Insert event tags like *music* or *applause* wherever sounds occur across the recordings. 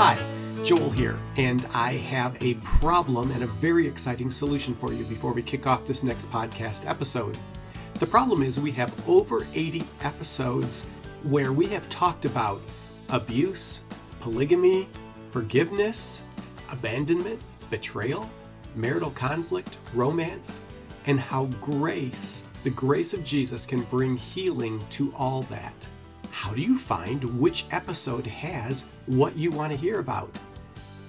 Hi, Joel here, and I have a problem and a very exciting solution for you before we kick off this next podcast episode. The problem is we have over 80 episodes where we have talked about abuse, polygamy, forgiveness, abandonment, betrayal, marital conflict, romance, and how grace, the grace of Jesus, can bring healing to all that. How do you find which episode has what you want to hear about?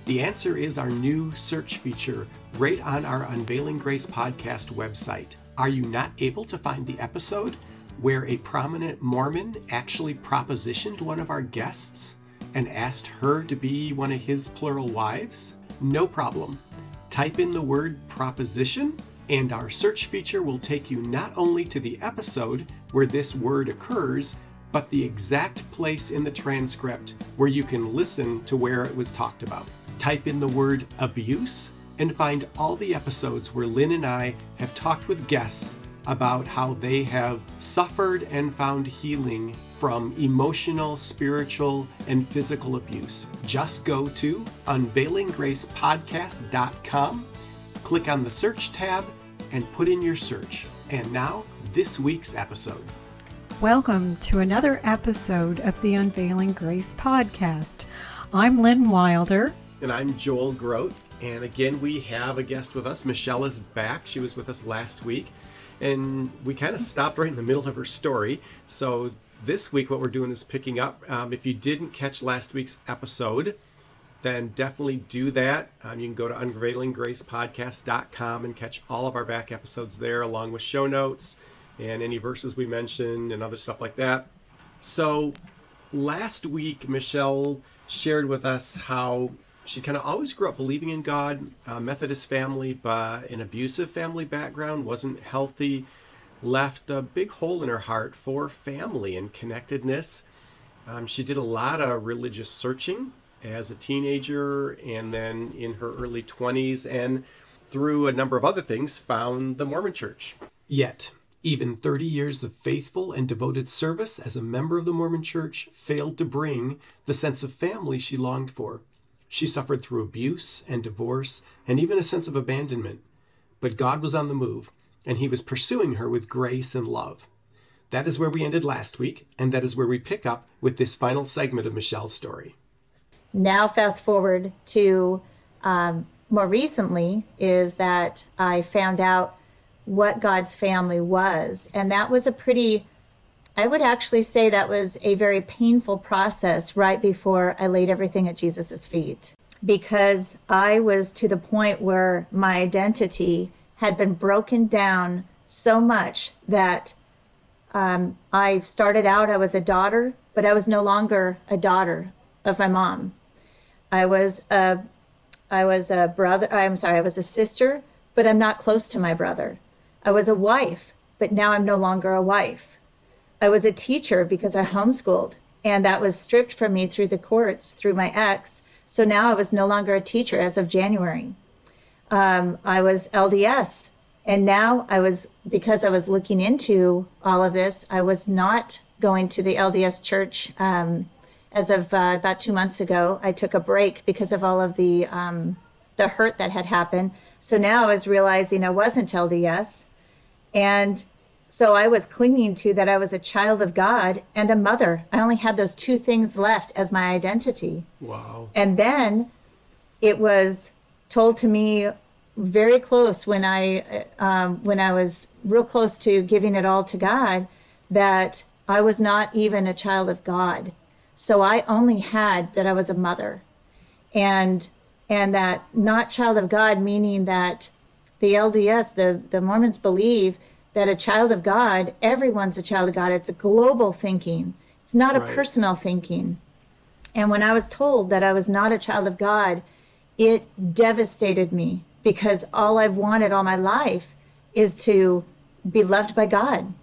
The answer is our new search feature right on our Unveiling Grace podcast website. Are you not able to find the episode where a prominent Mormon actually propositioned one of our guests and asked her to be one of his plural wives? No problem. Type in the word proposition, and our search feature will take you not only to the episode where this word occurs, but the exact place in the transcript where you can listen to where it was talked about. Type in the word abuse and find all the episodes where Lynn and I have talked with guests about how they have suffered and found healing from emotional, spiritual, and physical abuse. Just go to unveilinggracepodcast.com, click on the search tab, and put in your search. And now, this week's episode. Welcome to another episode of the Unveiling Grace podcast. I'm Lynn Wilder. And I'm Joel Groat. And again, we have a guest with us. Michelle is back. She was with us last week. And we kind of stopped right in the middle of her story. So this week, what we're doing is picking up. Um, if you didn't catch last week's episode, then definitely do that. Um, you can go to unveilinggracepodcast.com and catch all of our back episodes there, along with show notes and any verses we mentioned and other stuff like that. So last week, Michelle shared with us how she kind of always grew up believing in God, a Methodist family, but an abusive family background, wasn't healthy, left a big hole in her heart for family and connectedness. Um, she did a lot of religious searching as a teenager and then in her early 20s, and through a number of other things, found the Mormon church. Yet, even 30 years of faithful and devoted service as a member of the Mormon Church failed to bring the sense of family she longed for. She suffered through abuse and divorce and even a sense of abandonment. But God was on the move, and He was pursuing her with grace and love. That is where we ended last week, and that is where we pick up with this final segment of Michelle's story. Now, fast forward to um, more recently, is that I found out what God's family was. And that was a pretty, I would actually say that was a very painful process right before I laid everything at Jesus' feet. Because I was to the point where my identity had been broken down so much that um, I started out, I was a daughter, but I was no longer a daughter of my mom. I was a, I was a brother, I'm sorry, I was a sister, but I'm not close to my brother. I was a wife, but now I'm no longer a wife. I was a teacher because I homeschooled, and that was stripped from me through the courts, through my ex. So now I was no longer a teacher as of January. Um, I was LDS, and now I was, because I was looking into all of this, I was not going to the LDS church. Um, as of uh, about two months ago, I took a break because of all of the um, the hurt that had happened. So now I was realizing I wasn't LDS. And so I was clinging to that I was a child of God and a mother. I only had those two things left as my identity. Wow. And then it was told to me very close when I um, when I was real close to giving it all to God that I was not even a child of God. So I only had that I was a mother. And and that not child of God meaning that the LDS, the, the Mormons believe that a child of God, everyone's a child of God. It's a global thinking. It's not a personal thinking. And when I was told that I was not a child of God, it devastated me because all I've wanted all my life is to be loved by God.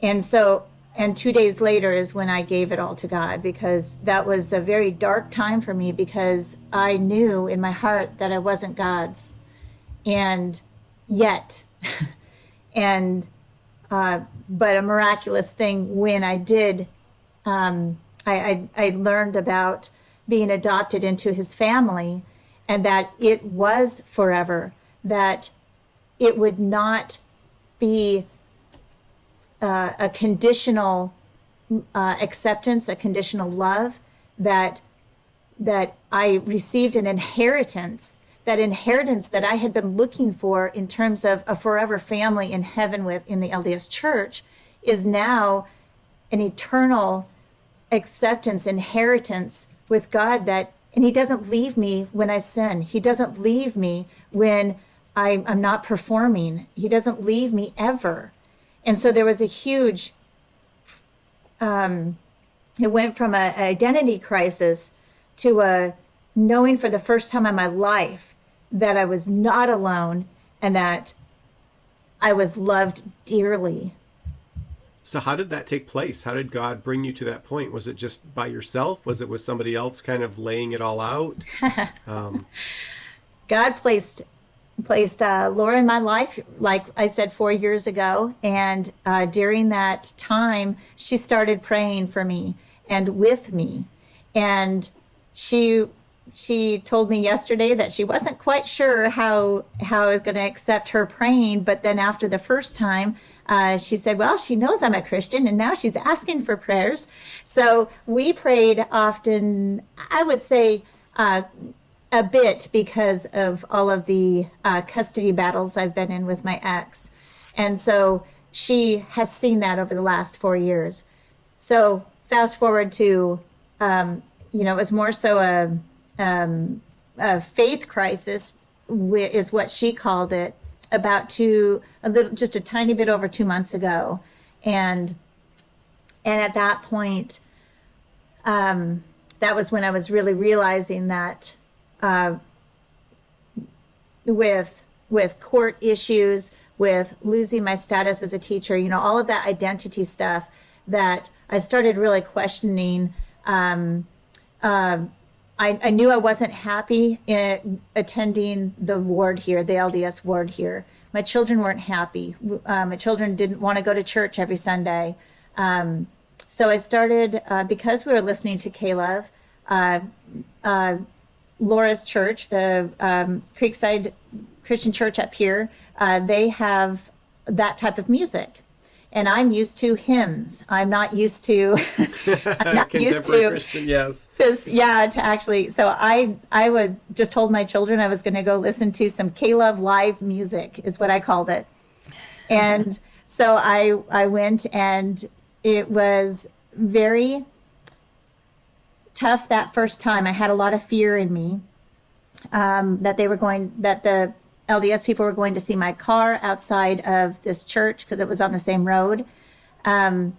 And so, and two days later is when I gave it all to God because that was a very dark time for me because I knew in my heart that I wasn't God's. And yet, *laughs* and, uh, but a miraculous thing when I did, um, I, I, I learned about being adopted into his family and that it was forever, that it would not be uh, a conditional uh, acceptance, a conditional love, that that I received an inheritance, that inheritance that I had been looking for in terms of a forever family in heaven with in the LDS Church, is now an eternal acceptance, inheritance with God that and he doesn't leave me when I sin. He doesn't leave me when I, am not performing. He doesn't leave me ever. And so there was a huge, um, it went from an identity crisis to a knowing for the first time in my life that I was not alone and that I was loved dearly so how did that take place? How did God bring you to that point? Was it just by yourself? Was it with somebody else kind of laying it all out? *laughs* Um, God placed placed uh, Laura in my life, like I said, four years ago, and uh, during that time, she started praying for me and with me, and she she told me yesterday that she wasn't quite sure how how I was going to accept her praying, but then after the first time, uh, she said, Well, she knows I'm a Christian and now she's asking for prayers. So we prayed often, I would say, uh, a bit because of all of the uh, custody battles I've been in with my ex. And so she has seen that over the last four years. So fast forward to, um, you know, it was more so a, um, a faith crisis, is what she called it about two a little just a tiny bit over two months ago. And and at that point um, that was when i was really realizing that uh, with with court issues with losing my status as a teacher you know all of that identity stuff that i started really questioning um, uh, I, I knew I wasn't happy in attending the ward here, the LDS ward here. My children weren't happy. Uh, my children didn't want to go to church every Sunday. Um, so I started, uh, because we were listening to K-LOVE, uh, uh, Laura's church, the um, Creekside Christian Church up here, uh, they have that type of music and I'm used to hymns. I'm not used to. *laughs* I'm not used to. Christian, yes. To, yeah, to actually. So I I would just told my children I was going to go listen to some K-LOVE live music is what I called it, and so I I went and it was very tough that first time. I had a lot of fear in me um, that they were going that the LDS people were going to see my car outside of this church because it was on the same road. Um,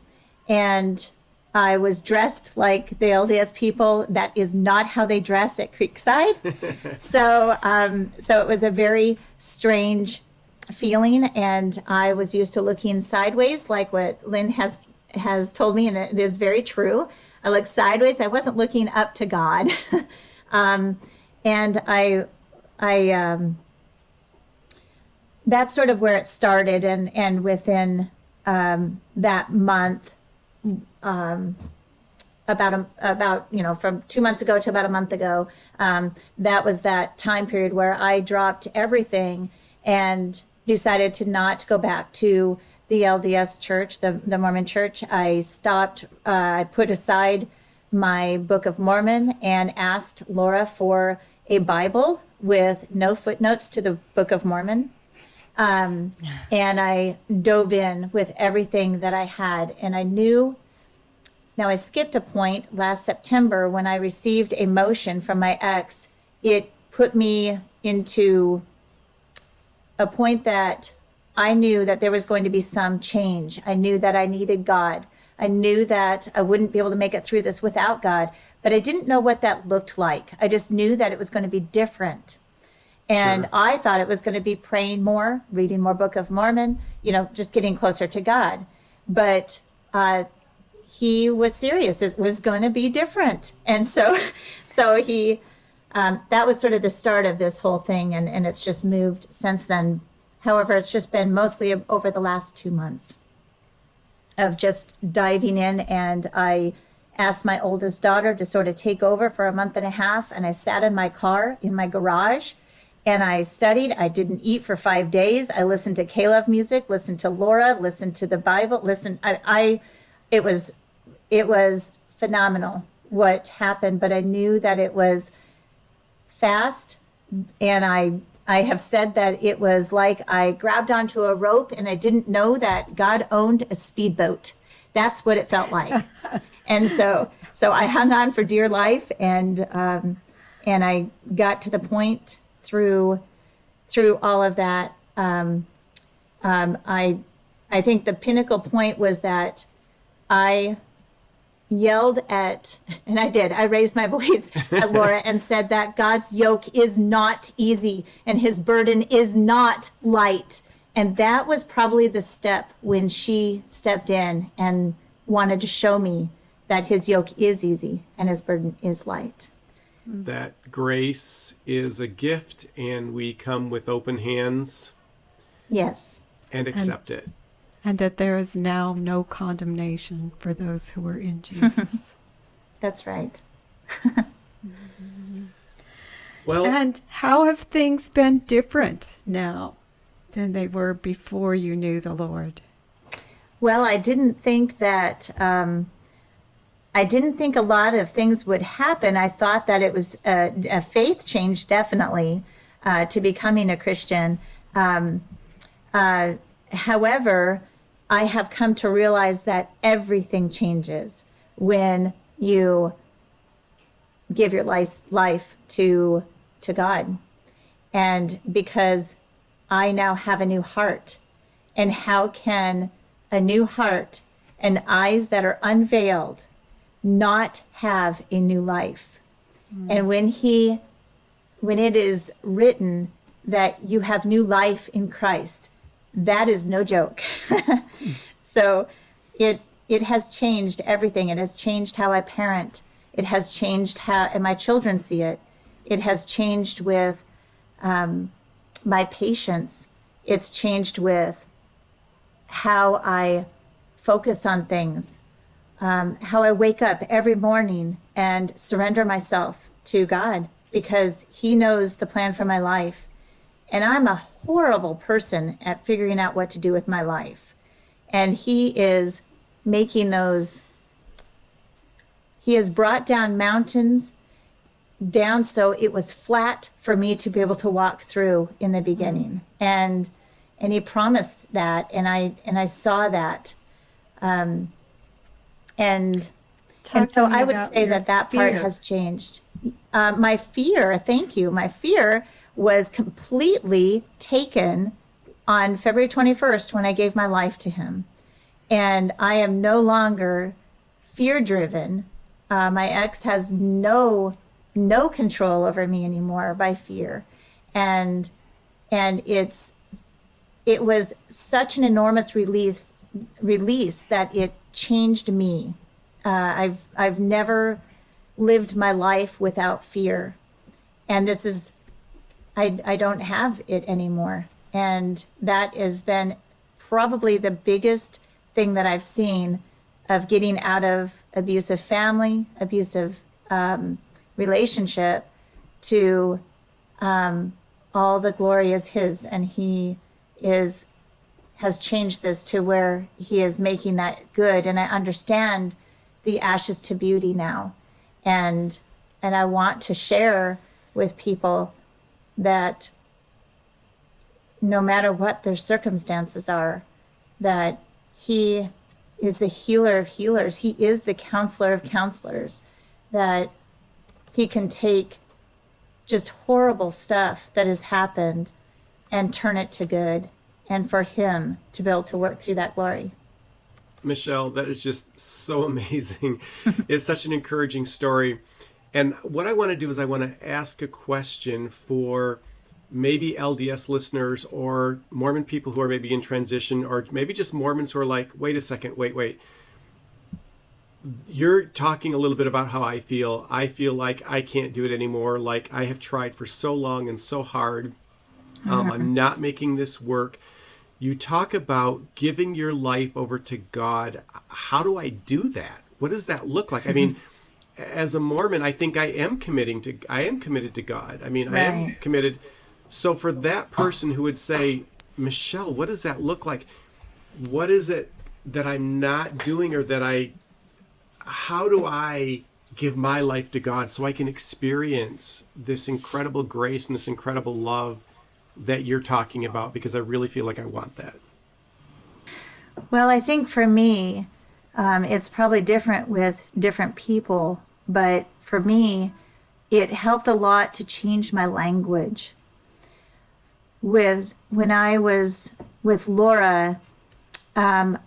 and I was dressed like the LDS people. That is not how they dress at Creekside. *laughs* so, um, so it was a very strange feeling, and I was used to looking sideways, like what Lynn has has told me, and it is very true. I looked sideways. I wasn't looking up to God, *laughs* um, and I, I, um, that's sort of where it started and and within um, that month um, about a, about you know from two months ago to about a month ago um, that was that time period where i dropped everything and decided to not go back to the lds church the, the mormon church. I stopped uh, i put aside my book of mormon and asked laura for a bible with no footnotes to the book of mormon um, and I dove in with everything that I had. And I knew, now I skipped a point last September when I received a motion from my ex. It put me into a point that I knew that there was going to be some change. I knew that I needed God. I knew that I wouldn't be able to make it through this without God. but I didn't know what that looked like. I just knew that it was going to be different. And Sure. I thought it was going to be praying more, reading more Book of Mormon, you know, just getting closer to God. But uh, he was serious. It was going to be different. And so, *laughs* so he, um, that was sort of the start of this whole thing. And, and it's just moved since then. However, it's just been mostly over the last two months of just diving in. And I asked my oldest daughter to sort of take over for a month and a half. And I sat in my car in my garage and I studied. I didn't eat for five days. I listened to K-Love music, listened to Laura, listened to the Bible, listened. I, I it was, it was phenomenal what happened, but I knew that it was fast and I I have said that it was like I grabbed onto a rope and I didn't know that God owned a speedboat. That's what it felt like. *laughs* and so so I hung on for dear life and um, and I got to the point through through all of that. Um, um, I I think the pinnacle point was that I yelled at, *laughs* and I did, I raised my *laughs* voice at Laura and said that God's yoke is not easy and his burden is not light. And that was probably the step when she stepped in and wanted to show me that his yoke is easy and his burden is light. That grace is a gift, and we come with open hands Yes. and accept it. And that there is now no condemnation for those who are in *laughs* Jesus. That's right. *laughs* Well, and how have things been different now than they were before you knew the Lord? Well, I didn't think that. Um, I didn't think a lot of things would happen. I thought that it was a, a faith change, definitely, uh, to becoming a Christian. Um, uh, however, I have come to realize that everything changes when you give your life, life to to God, and because I now have a new heart, and how can a new heart and eyes that are unveiled not have a new life. And when he when it is written that you have new life in Christ, that is no joke. *laughs* so it it has changed everything. It has changed how I parent. It has changed how and my children see it. It has changed with um, my patience. It's changed with how I focus on things, um, how I wake up every morning and surrender myself to God because He knows the plan for my life. And I'm a horrible person at figuring out what to do with my life. And He is making those, He has brought down mountains down so it was flat for me to be able to walk through in the beginning. And and he promised that and I and I saw that. Um and Talk and so I would say that that part has changed. Uh, my fear, thank you, my fear was completely taken on February 21st when I gave my life to him. And I am no longer fear driven. Uh, my ex has no no control over me anymore by fear. And and it's it was such an enormous release release that it changed me. Uh, I've I've never lived my life without fear, and this is I I don't have it anymore, and that has been probably the biggest thing that I've seen of getting out of abusive family, abusive um, relationship, to um, all the glory is His, and He is has changed this to where he is making that good. And i understand the ashes to beauty now. And and i want to share with people that no matter what their circumstances are that he is the healer of healers. He is the counselor of counselors. That he can take just horrible stuff that has happened and turn it to good and for him to be able to work through that glory. Michelle, that is just so *laughs* amazing. it's such an encouraging story. And what I want to do is I want to ask a question for maybe LDS listeners or Mormon people who are maybe in transition, or maybe just Mormons who are like, wait a second, wait, wait. You're talking a little bit about how I feel. I feel like I can't do it anymore. Like I have tried for so long and so hard. Um, I'm *laughs* not making this work. You talk about giving your life over to God. How do I do that? What does that look like? I mean, *laughs* as a Mormon, I think I am committing to I am committed to God. I mean, I am committed. So for that person who would say, Michelle, what does that look like? What is it that I'm not doing or that I how do I give my life to God so I can experience this incredible grace and this incredible love that you're talking about because I really feel like I want that. Well, I think for me, um, it's probably different with different people, but for me, it helped a lot to change my language. With when I was with Laura, um,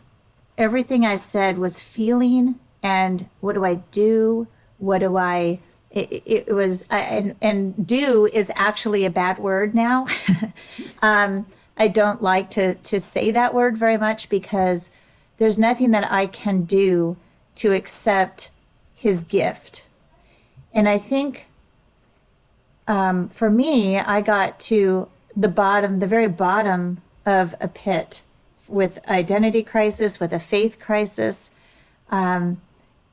everything I said was feeling and what do I do? What do I? It, it, was I, and and do is actually a bad word now. *laughs* um, I don't like to to say that word very much because there's nothing that I can do to accept His gift, and I think um, for me, I got to the bottom, the very bottom of a pit with identity crisis, with a faith crisis. Um,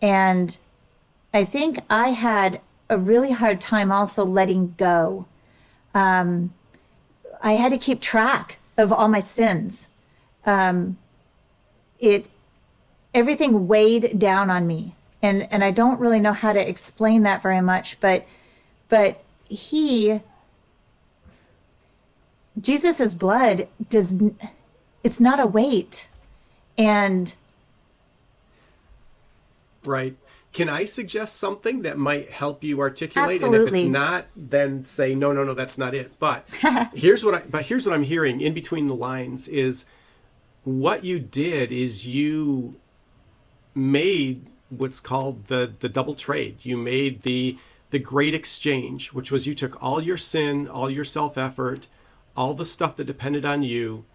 and I think I had a really hard time also letting go. Um, I had to keep track of all my sins. Um, it everything weighed down on me, and and I don't really know how to explain that very much, but but he Jesus's blood does it's not a weight, and Right. Can I suggest something that might help you articulate? And if Absolutely. it's not, then say no, no, no, that's not it. But *laughs* here's what I but here's what I'm hearing in between the lines is what you did is you made what's called the the double trade. You made the the great exchange, which was you took all your sin, all your self effort, all the stuff that depended on you,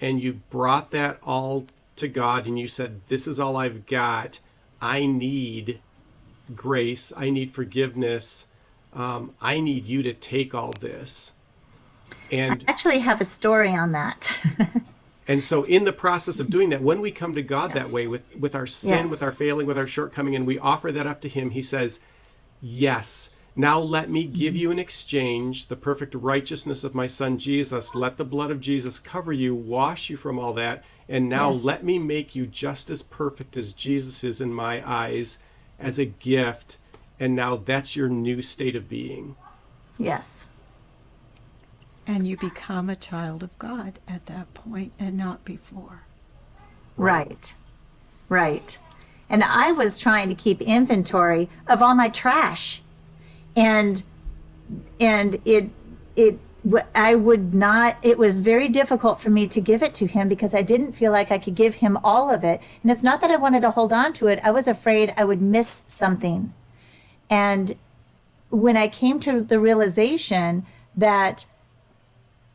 and you brought that all to God and you said, This is all I've got. I need grace. I need forgiveness. Um, I need you to take all this. And I actually have a story on that. *laughs* and so in the process of doing that, when we come to God Yes. that way with, with our sin, Yes. with our failing, with our shortcoming, and we offer that up to Him, He says, Yes, now let me give you in exchange the perfect righteousness of my Son Jesus. Let the blood of Jesus cover you, wash you from all that. And now Yes. let me make you just as perfect as Jesus is in my eyes as a gift. And now that's your new state of being. yes. And you become a child of God at that point and not before. Right. Right. And I was trying to keep inventory of all my trash. And and it it w- I would not it was very difficult for me to give it to him because I didn't feel like I could give him all of it. And it's not that I wanted to hold on to it. I was afraid I would miss something. And when I came to the realization that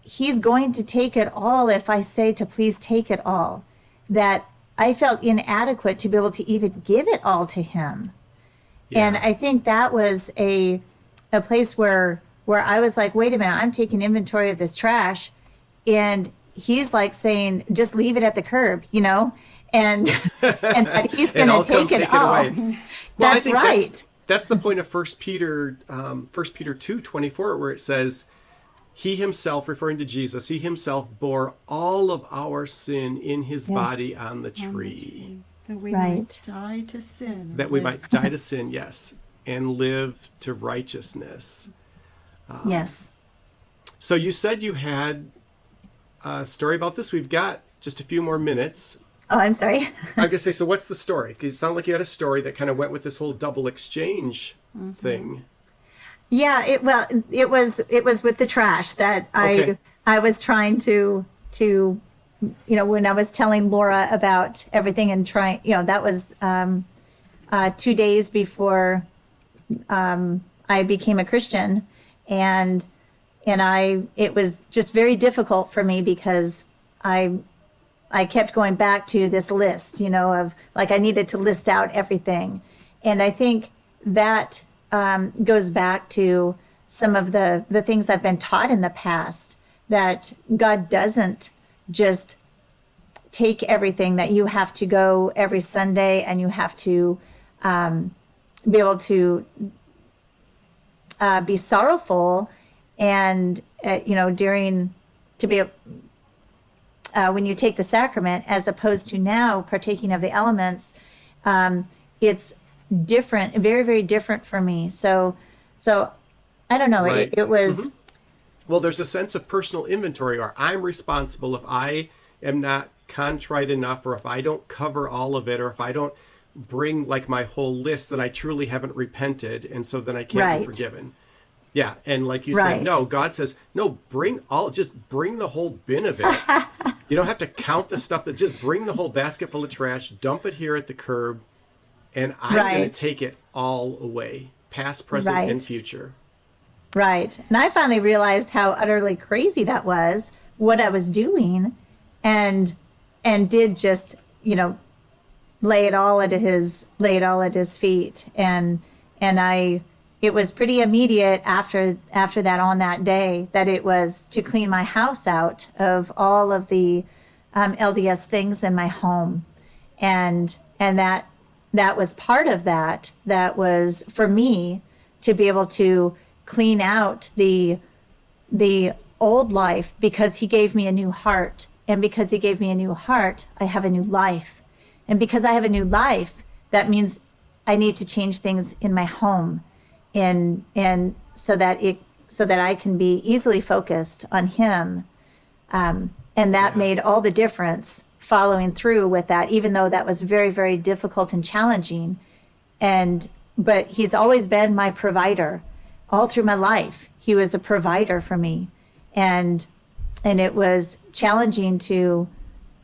he's going to take it all if I say to please take it all. That I felt inadequate to be able to even give it all to him. And I think that was a a place where where I was like, wait a minute, I'm taking inventory of this trash and he's like saying, just leave it at the curb, you know? And *laughs* and that he's gonna I'll take it take it all. away. Well, That's I think right. That's, that's the point of First Peter, um, First Peter two twenty four, where it says, "He himself, referring to Jesus, he himself bore all of our sin in his Yes. body on the tree, That we Right. might die to sin. that we might die to sin, yes, and live to righteousness." Yes. So you said you had a story about this. We've got just a few more minutes. Oh, I'm sorry. *laughs* I guess say so. What's the story? It sounded like you had a story that kind of went with this whole double exchange thing. Yeah, it well, it was it was with the trash that Okay. I I was trying to to you know when I was telling Laura about everything and trying you know that was um, uh, two days before um, I became a Christian, and and I it was just very difficult for me because I I kept going back to this list, you know, of like I needed to list out everything, and I think that um, goes back to some of the the things I've been taught in the past that God doesn't just take everything that you have to go every Sunday and you have to um, be able to uh, be sorrowful and uh, you know during to be uh, when you take the sacrament as opposed to now partaking of the elements um, it's different very very different for me so so i don't know Right. it, it was Mm-hmm. Well, there's a sense of personal inventory, or I'm responsible if I am not contrite enough, or if I don't cover all of it, or if I don't bring like my whole list, that I truly haven't repented, and so then I can't Right. be forgiven. Yeah, and like you Right. said, no, God says, no, bring all, just bring the whole bin of it. *laughs* you don't have to count the stuff that just bring the whole basket full of trash, dump it here at the curb, and I'm going to take it all away, past, present, and future. Right. And I finally realized how utterly crazy that was, what I was doing, and and did just, you know, lay it all at his lay it all at his feet. And and I it was pretty immediate after after that on that day that it was to clean my house out of all of the um, LDS things in my home. And and that that was part of that that was for me to be able to clean out the the old life because he gave me a new heart and because he gave me a new heart i have a new life and because i have a new life that means i need to change things in my home. And and so that it so that i can be easily focused on him. Um, and that made all the difference following through with that even though that was very very difficult and challenging. And but he's always been my provider all through my life. He was a provider for me. And and it was challenging to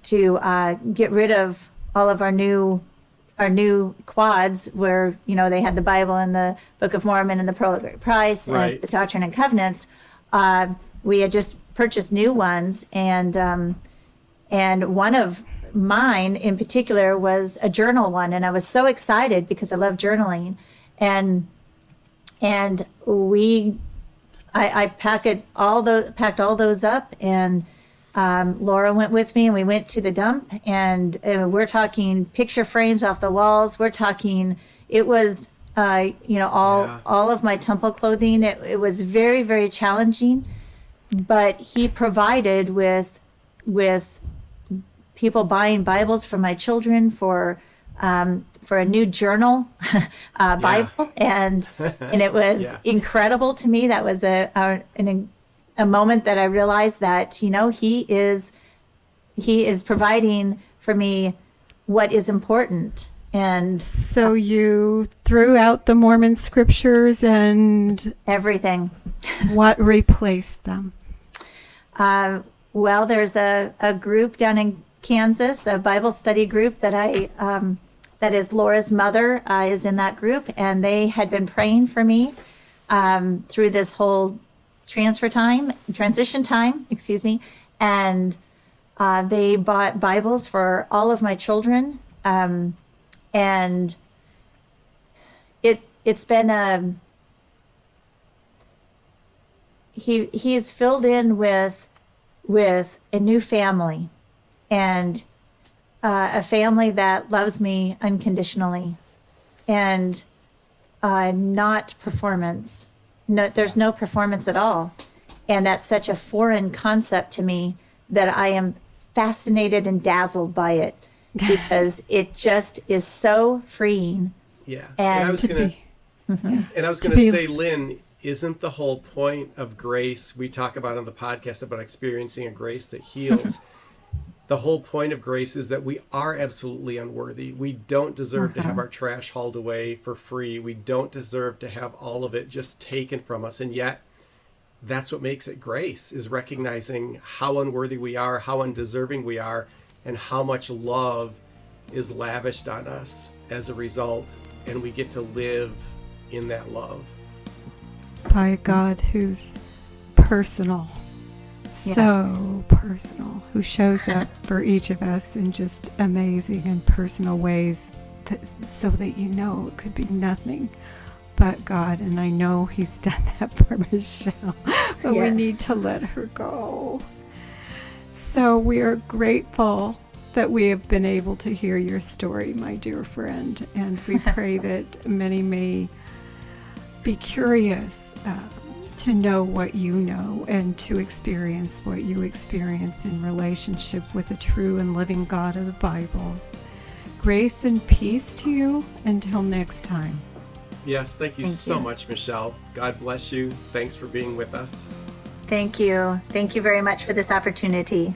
to uh, get rid of all of our new our new quads where you know they had the bible and the book of mormon and the pearl of great price Right. and the doctrine and covenants uh, we had just purchased new ones and um, and one of mine in particular was a journal one and i was so excited because i love journaling and and we i i packed all those packed all those up and um, laura went with me and we went to the dump and uh, we're talking picture frames off the walls we're talking it was uh, you know all Yeah. all of my temple clothing it, it was very very challenging but he provided with with people buying Bibles for my children for um, for a new journal *laughs* uh, Bible, and and it was *laughs* Yeah. incredible to me. That was a, a an, a moment that I realized that you know he is he is providing for me what is important, and So you threw out the Mormon scriptures and everything. what replaced them? Uh, *laughs* well, there's a, a group down in Kansas, a Bible study group that I um, that is Laura's mother uh, is in that group, and they had been praying for me um, through this whole transfer time, transition time, excuse me, and uh, they bought Bibles for all of my children, um, and it it's been a he he's filled in with with a new family and uh, a family that loves me unconditionally and uh, not performance no there's no performance at all and that's such a foreign concept to me that i am fascinated and dazzled by it *laughs* because it just is so freeing Yeah. And, I was gonna mm-hmm. and I was To gonna be- say, Lynn, isn't the whole point of grace we talk about on the podcast about experiencing a grace that *laughs* heals? The whole point of grace is that we are absolutely unworthy. We don't deserve to have uh-huh. our trash hauled away for free. We don't deserve to have all of it just taken from us. And yet that's what makes it grace is recognizing how unworthy we are, how undeserving we are, and how much love is lavished on us as a result. And we get to live in that love. by a God who's personal, so personal, who shows up *laughs* for each of us in just amazing and personal ways that, so that you know it could be nothing but God. And I know He's *laughs* done that for Michelle, but we need to let her go. So we are grateful that we have been able to hear your story, my dear friend, and we pray *laughs* that many may be curious uh, to know what you know and to experience what you experience in relationship with the true and living God of the Bible. Grace and peace to you until next time. Yes, thank you Thank so you. much, Michelle. God bless you. Thanks for being with us. Thank you. Thank you very much for this opportunity.